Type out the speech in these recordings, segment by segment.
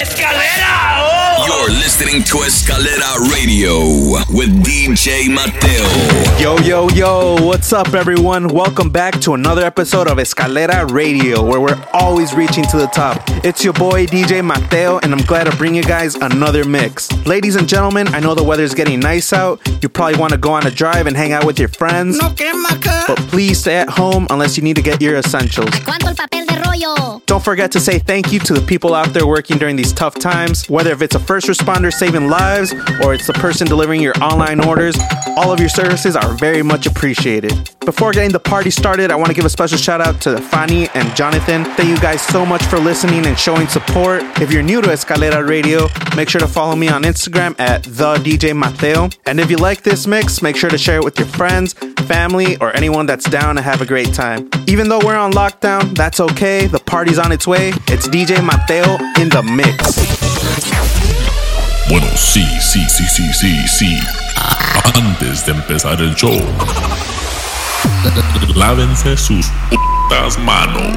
Escalera! Oh! You're listening to Escalera Radio with DJ Mateo. Yo, yo, yo, what's up, everyone? Welcome back to another episode of Escalera Radio, where we're always reaching to the top. It's your boy, DJ Mateo, and I'm glad to bring you guys another mix. Ladies and gentlemen, I know the weather's getting nice out. You probably want to go on a drive and hang out with your friends. No quema But please stay at home unless you need to get your essentials. Don't forget to say thank you to the people out there working during these tough times, whether if it's a first responder saving lives or it's the person delivering your online orders. All of your services are very much appreciated. Before getting the party started, I want to give a special shout out to Fanny and Jonathan. Thank you guys so much for listening and showing support. If you're new to Escalera Radio, make sure to follow me on Instagram at the DJ Mateo. And if you like this mix, make sure to share it with your friends, family, or anyone that's down to have a great time. Even though we're on lockdown, that's okay. The party's on its way. It's DJ Mateo in the mix. Bueno, sí, sí, sí, sí, sí, sí. Antes de empezar el show, lávense sus putas manos.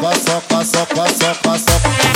passa, passa, passa, passa.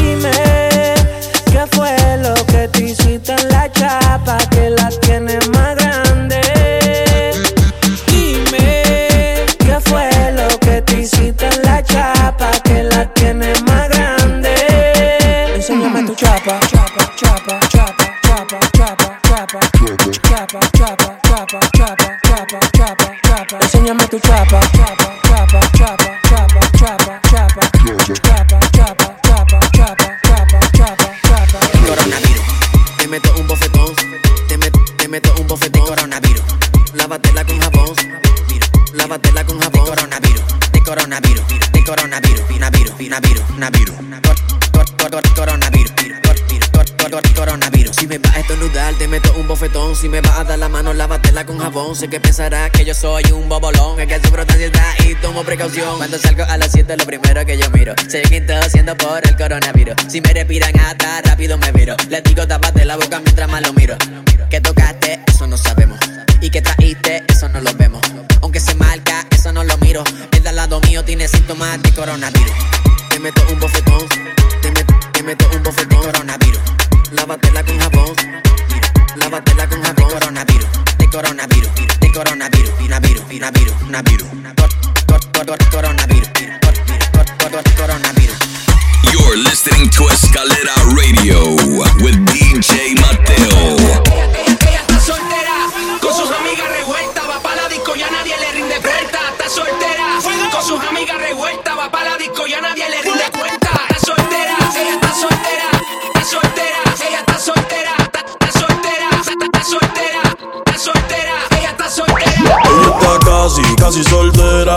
Dime, ¿qué fue lo que te hiciste en la chapa que la tienes más Cor- coronavirus. Si me vas a estornudar, te meto un bofetón. Si me vas a dar la mano, lávatela con jabón. Sé que pensarás que yo soy un bobolón, es que sufro de ansiedad y tomo precaución. Cuando salgo a las 7, lo primero que yo miro, sé que haciendo por el coronavirus. Si me respiran hasta rápido me viro. Les digo, tapate la boca mientras más lo miro. Que tocaste, eso no sabemos. Y que traíste, eso no lo vemos. Aunque se marca, eso no lo miro. El de al lado mío tiene síntomas de coronavirus. Te meto un bofetón, te, met- te meto un bofetón. Coronavirus, lávatela con jabón. Mira, lávatela con jabón. Coronavirus, de coronavirus, de coronavirus, navirus, navirus, navirus. Cor- cor- cor- cor- Coronavirus, cor- cor- cor- cor- coronavirus. You're listening to Escalera Radio with DJ Mateo. Ella está soltera, con sus amigas revueltas, va pa' la disco, ya nadie le rinde cuenta. Está soltera, con sus amigas revueltas, va pa' la disco, ya nadie le rinde casi, casi soltera.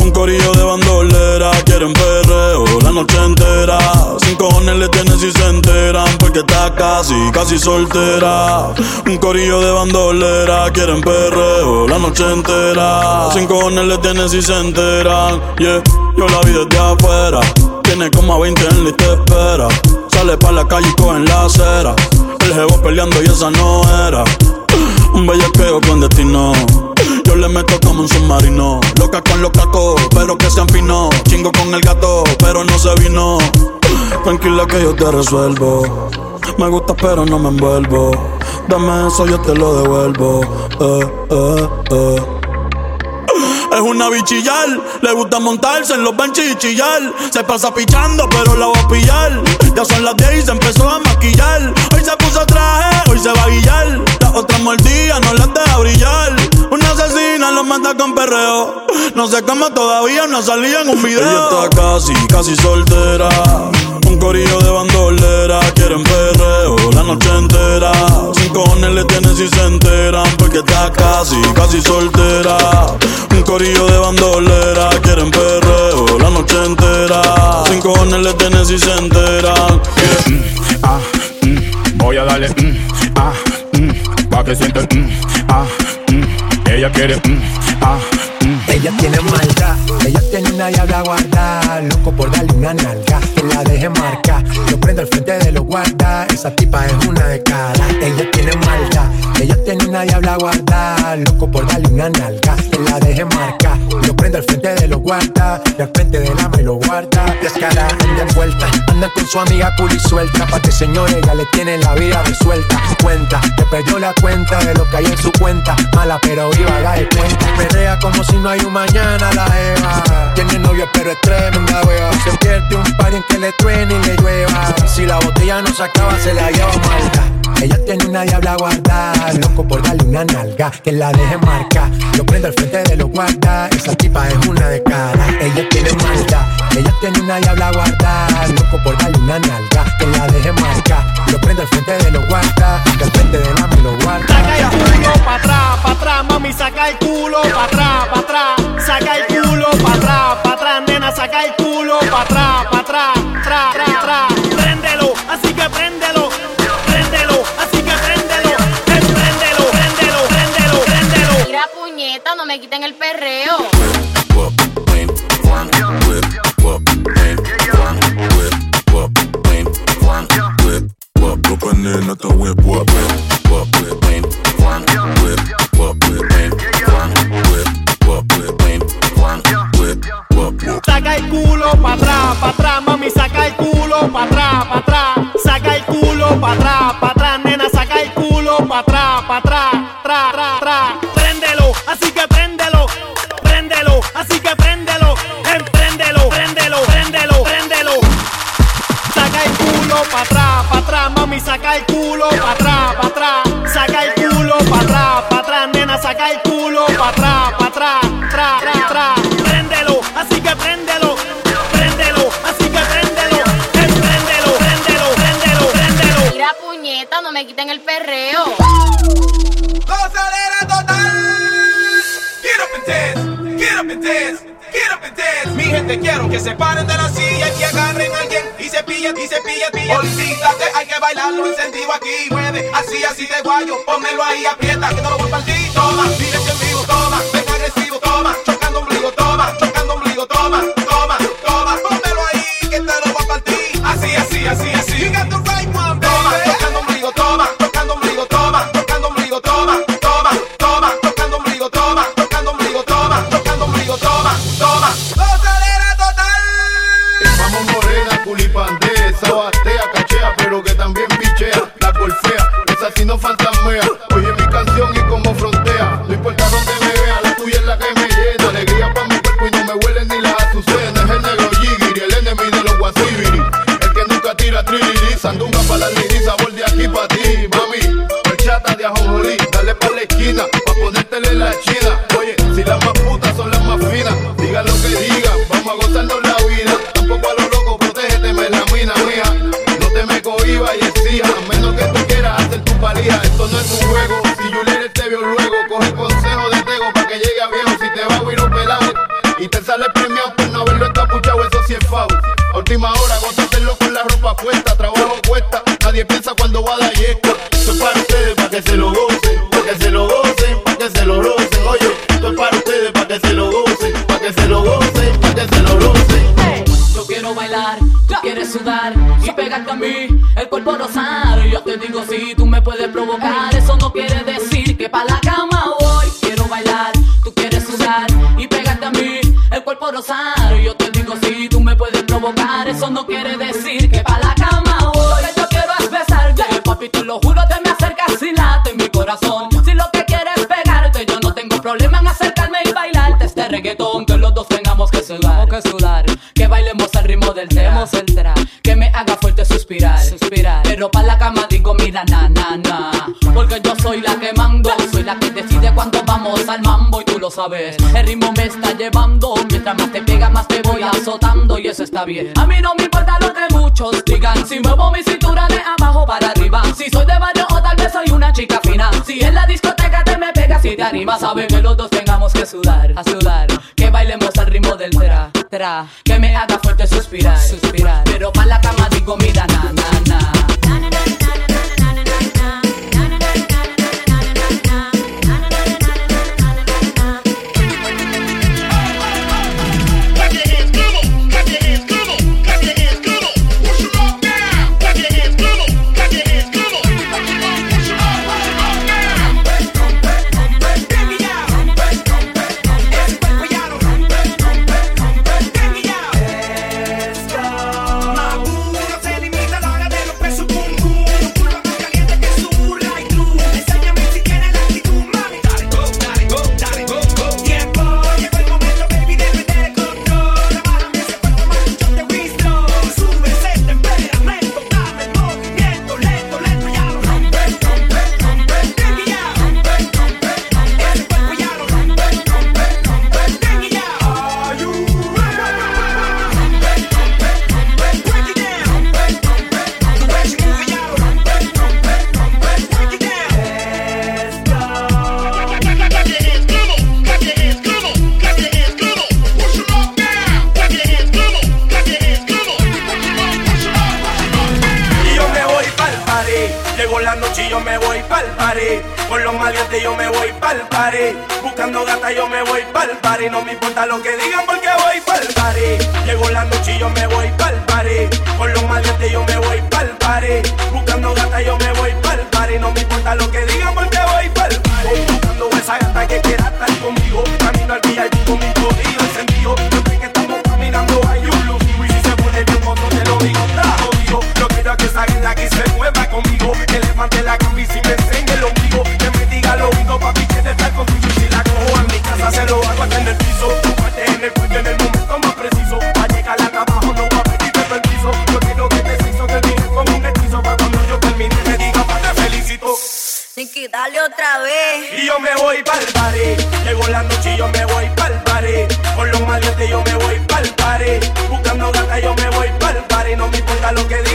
Un corillo de bandolera, quieren perreo la noche entera. Sin cojones le tienen si se enteran, porque está casi, casi soltera. Un corillo de bandolera, quieren perreo la noche entera. Sin cojones le tienen si se enteran, yeah. Yo la vi desde afuera, tiene como a 20 en la y te espera. Sale pa' la calle y coge en la acera. El jevo peleando y esa no era. Un bellaqueo con destino. Yo le meto como un submarino. Loca con los cacos, pero que sean finos. Chingo con el gato, pero no se vino. Tranquila que yo te resuelvo. Me gusta, pero no me envuelvo. Dame eso, yo te lo devuelvo. Eh, eh, eh. Es una bichillar, le gusta montarse en los benches y chillar. Se pasa pichando, pero la va a pillar. Ya son las 10 y se empezó a maquillar. Hoy se puso traje, hoy se va a guillar. Las otras mordidas no las deja brillar. Una asesina lo mata con perreo. No sé cómo todavía no salía en un video. Ella está casi, casi soltera. Un corillo de bandolera, quieren perreo la noche entera. Sin cojones le tienen si se enteran, porque está casi, casi soltera. Un corillo de bandolera, quieren perreo la noche entera. Sin cojones le tienen si se enteran. ah, mm, voy a darle, mm, ah, mm, pa' que sienta, mm, ah, mm, ella quiere, mm, ah, mm. Ella tiene maldad, ella tiene una diabla guarda, loco por darle una nalga, que la deje marcar. Yo prendo al frente de los guarda, esa tipa es una de cara. Ella tiene maldad, ella tiene una diabla guarda, loco por darle una nalga, que la deje marcar. Yo prendo al frente de los guarda, y al frente del ama y lo guarda. Descara, anda envuelta, anda con su amiga cool suelta, pa' que señores ya le tiene la vida resuelta. Cuenta, que perdió la cuenta de lo que hay en su cuenta, mala pero viva, la de cuenta. Perrea como si no hay un mañana la Eva. Tiene novio pero es tremenda wea. Se pierde un par en que le truene y le llueva. Si la botella no se acaba, se la lleva malta. Ella tiene una diabla guarda, loco por darle una nalga, que la deje marcar. Lo prendo al frente de los guarda, esa tipa es una de cara. Ella tiene maldad, ella tiene una diabla guarda, loco por darle una nalga, que la deje marcar. Lo prendo al frente de los guarda, que al frente de la me lo guarda. Saca el culo pa' atrás, pa' atrás, mami, saca el culo pa' atrás, pa' atrás. Dance, get up and dance, get up and dance. Mi gente quiero que se paren de la silla y que agarren a alguien y se pillen y se pillen, pillen. Olvídate, hay que bailarlo encendido aquí. Mueve así, así de guayo. Pónmelo ahí, aprieta que no lo voy a partir. luego. Coge consejo de Tego para que llegue a viejo si te va a ir un pelado. Y te sale premiado por no haberlo encapuchado, eso sí es favor. A última hora, gózatelo con la ropa puesta, trabajo cuesta. Nadie piensa cuando va a dar. El ritmo me está llevando, mientras más te pega, más te voy azotando y eso está bien. A mí no me importa lo que muchos digan, si muevo mi cintura de abajo para arriba. Si soy de barrio o tal vez soy una chica fina. Si en la discoteca te me pegas y te animas, sabe que los dos tengamos que sudar, a sudar. Que bailemos al ritmo del tra, tra. Que me haga fuerte suspirar, suspirar. Pero para la cama digo, mira, na, na, na. party, no me importa y no me importa lo que digan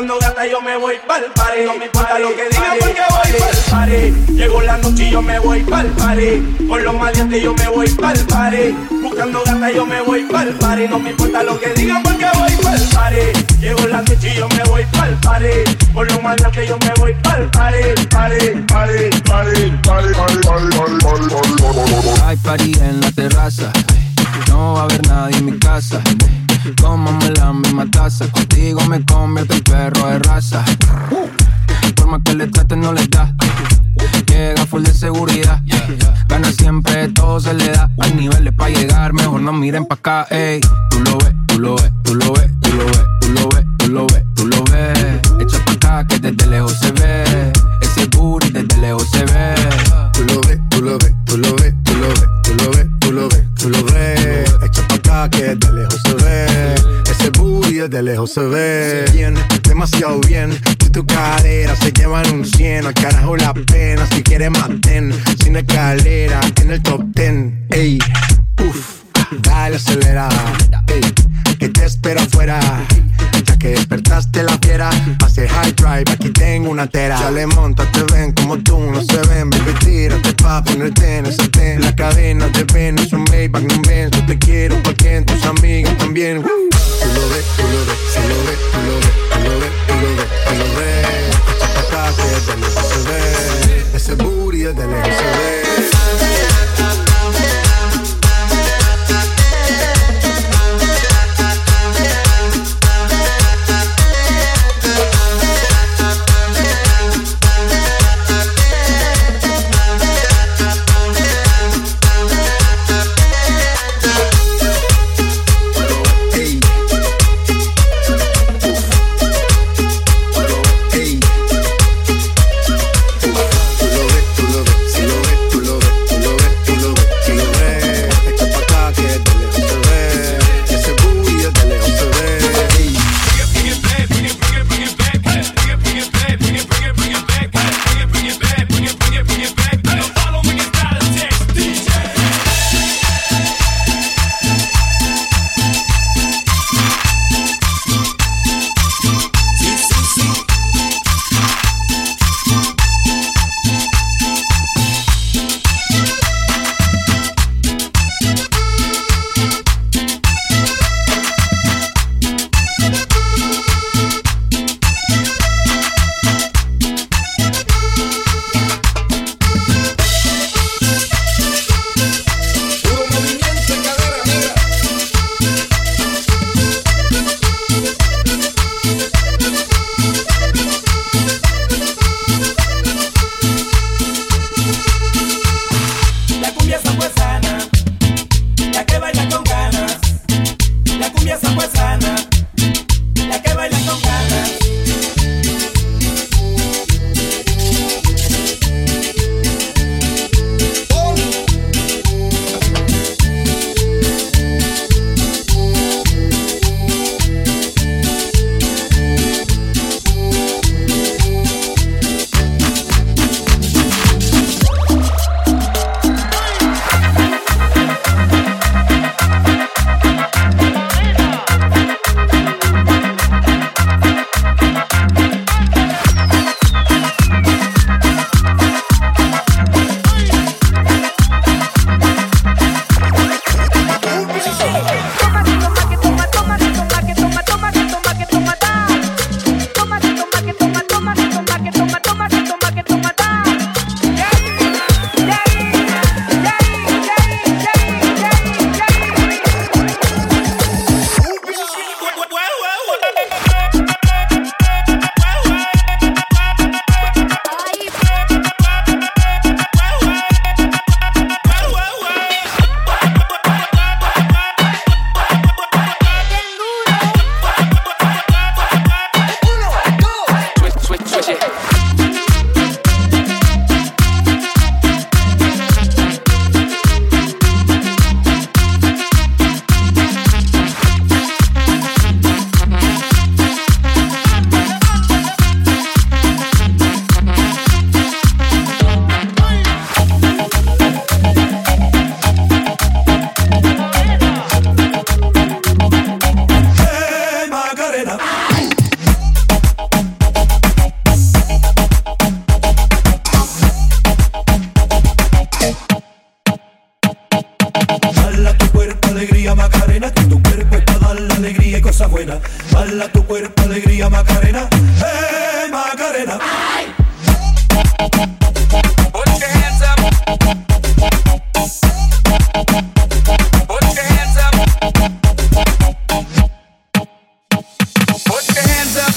buscando gata, yo me voy pa'l party. No me importa lo que digan porque voy pa'l party. Llegó la noche y yo me voy pa'l party. Con los maleantes yo me voy pa'l party. Buscando gata, yo me voy pa'l party. No me importa lo que digan porque voy pa'l party. Llegó la noche y yo me voy pa'l party. Con los maleantes yo me voy pa'l party. Party. Hay party en la terraza. No va a haber nadie en mi casa. Cómame la misma taza, contigo me convierto en perro de raza. Forma que le traten no le da. Llega full de seguridad. Gana siempre, todo se le da. Hay niveles para llegar, mejor no miren pa' acá, ey. Tú lo ves, tú lo ves, tú lo ves, tú lo ves, tú lo ves, tú lo ves, tú lo ves. Echa pa' acá que desde lejos se ve. Lejos se ve bien, demasiado bien. Si tu cadera se llevan un 100, al carajo la pena. Si quieres maten, sin escalera, en el top 10. Ey, uff, dale acelera. Que te espero afuera. Ya que despertaste la fiera, pase high drive, aquí tengo una tera. Ya le monta, te ven como tú, no se ven, baby, tírate pa' ponerte en ese ten. La cadena de ven, es un Maybach, no ven, yo te quiero, porque tus amigas también. Tú lo ves, tú lo ves, tú lo ves, tú lo ves, tú lo ves, tú lo ves, tú lo ves. Pa' acá, que de se ese booty es de se.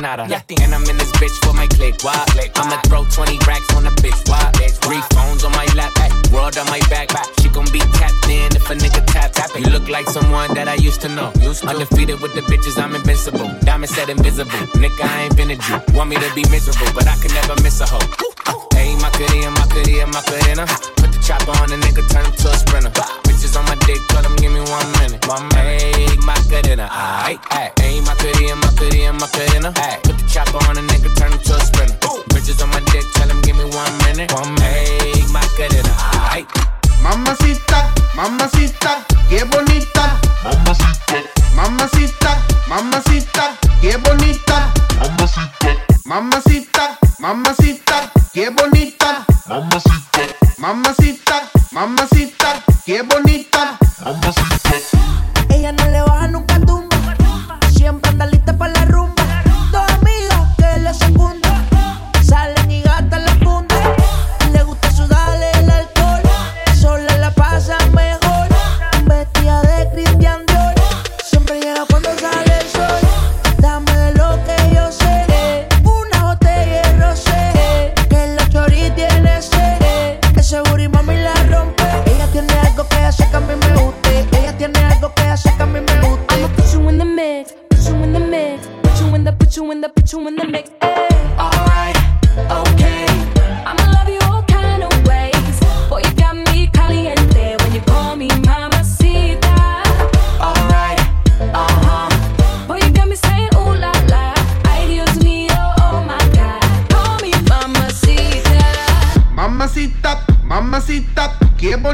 nada. Nothing. And I'm in this bitch for my click. Why? click. I'ma throw 20 racks on a bitch. Why? bitch. Three phones on my lap. World on my back. She gon' be tapped in if a nigga tap tap it. You look like someone that I used to know. Used to. Undefeated with the bitches, I'm invincible. Diamond said invisible. Nigga, I ain't been a Jew. Want me to be miserable, but I can never miss a hoe. Hey, my kitty, and my kitty, and my cutina. Put the chopper on a nigga, turn him to a sprinter. Ah. Bitches on my dick, tell them give me one minute. My make my cutina. I aight. Mamacita, qué bonita. Mamacita.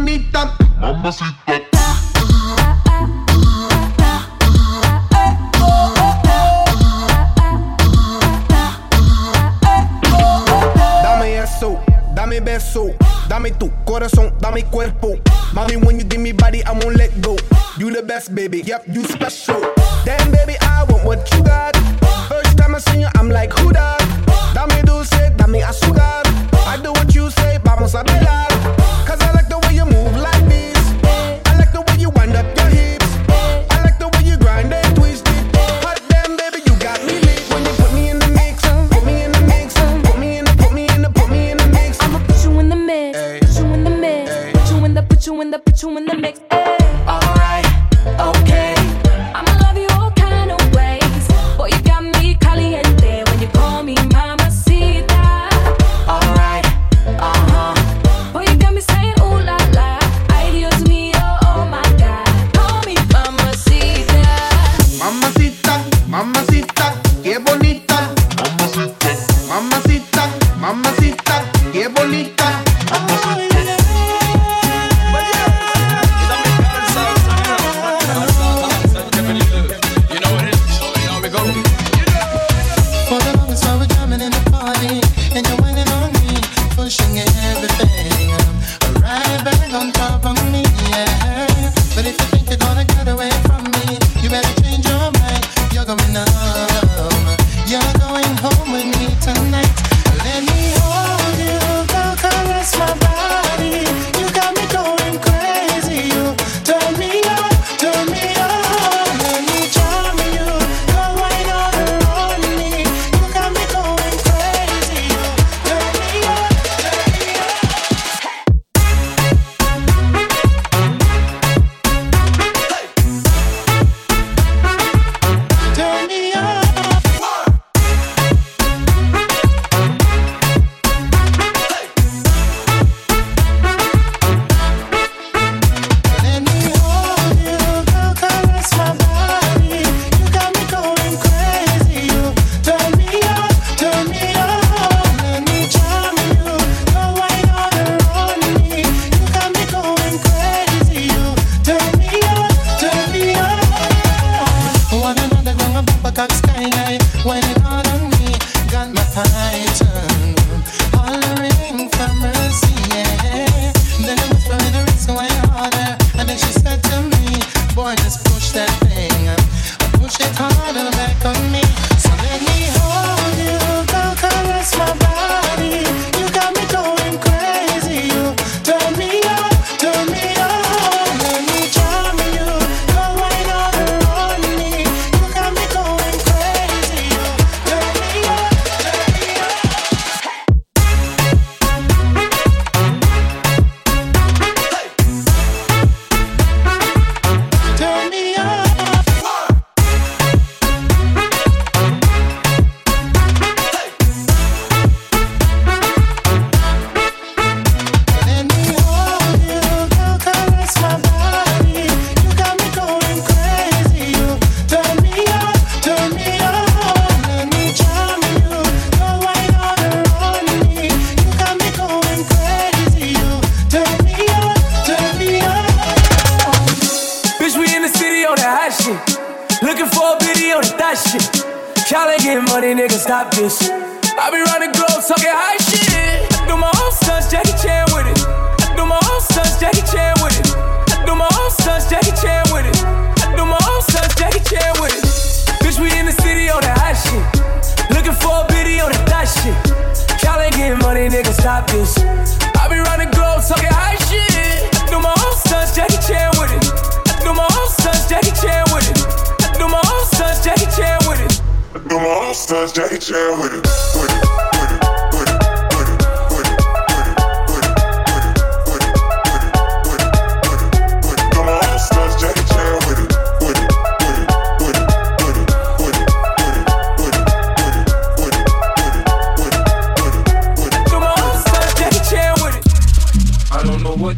bonita, mamacita. Dame eso, dame beso, dame tu corazón, dame cuerpo. Mommy, when you give me body, I won't let go. You the best, baby. Yep, you special.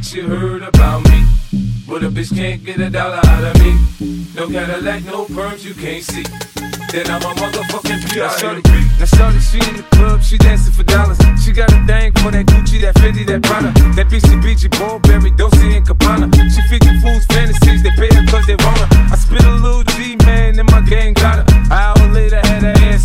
What you heard about me, but a bitch can't get a dollar out of me. No Cadillac, no perms, you can't see. Then I'm a motherfucking Now P.I.M.P. shorty, now shorty, she in the club, she dancing for dollars. She got a thing for that Gucci, that Fendi, that Prada, that BCBG, Burberry, Dolce and Gabbana. She feed the fools fantasies, they pay her cause they want her. I spit a little G, man, and my gang got her. An hour later,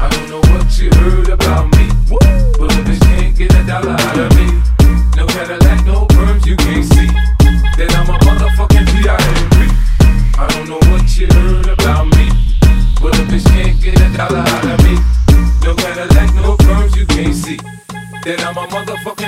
I don't know what you heard about me, but can't get a dollar out of me. No Cadillac, no perms, you can't see. Then I'm a motherfucking. I don't know what you heard about me, but can't get a dollar out of me. No Cadillac, no perms, you can't see. Then I'm a motherfucking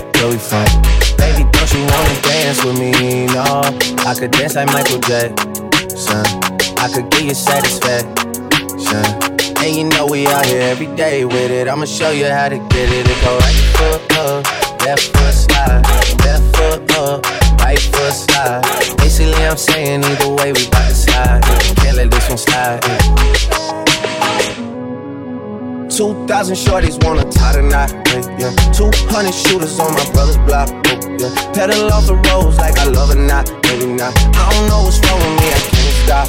Where we from? Baby, don't you wanna dance with me? No, I could dance like Michael Jackson. I could give you satisfaction. And you know we out here every day with it. I'ma show you how to get it. It go right foot up, left foot slide, left foot up, right foot slide. Basically, I'm saying either way we bout to slide. Can't let this one slide. 2,000 shorties wanna tie the knot, yeah, yeah. 200 shooters on my brother's block, yeah. Pedal off the roads like I love it, not, maybe not. I don't know what's wrong with me, I can't stop,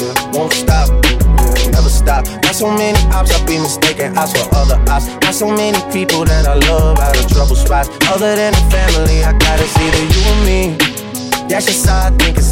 yeah. Won't stop, yeah. never stop. Got so many ops, I be mistaken ops for other ops. Got so many people that I love out of trouble spots. Other than the family, I gotta see the you and me. That's just how I think it's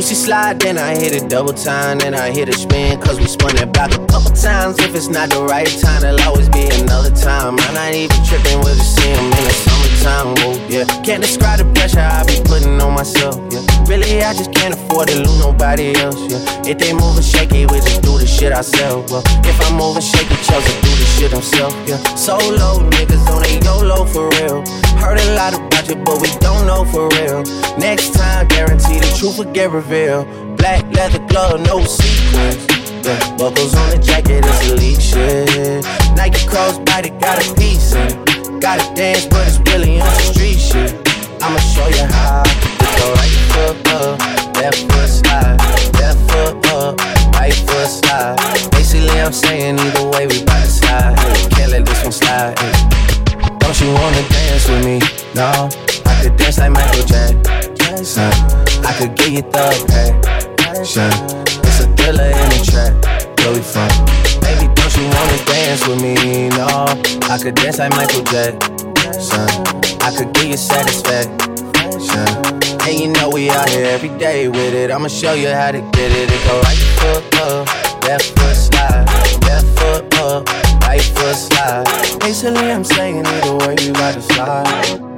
C slide, then I hit it double time, then I hit a spin, cause we spun that block a couple times. If it's not the right time, there'll always be another time. I'm not even tripping, we'll just in the summertime, whoa, yeah. Can't describe the pressure I be putting on myself, yeah. Really, I just can't afford to lose nobody else, yeah. If they moving shaky, we just do the shit ourselves, well. If I'm moving shaky, Chelsea do the shit himself, yeah. Solo niggas on a YOLO for real. Heard a lot about you, but we don't know for real. Next time, guarantee the truth will get revealed. Black leather glove, no sequins. Yeah, buckles on the jacket, it's Alyx shit. Nike crossbody got a piece in. Gotta dance, but it's really on the street shit. I'ma show you how. With the right foot up, left foot slide, left foot up, right foot slide. Basically, I'm saying either way we bout to slide. Can't let this one slide. Don't you wanna dance with me? No, I could dance like Michael Jackson. I could get you the passion. It's a thriller in the. Where we from? Baby, don't you wanna dance with me? No, I could dance like Michael Jackson. I could get you satisfaction. And you know we out here every day with it. I'ma show you how to get it. It go right foot up, left foot slide, left foot up, right foot slide. Basically, I'm saying either way you gotta slide.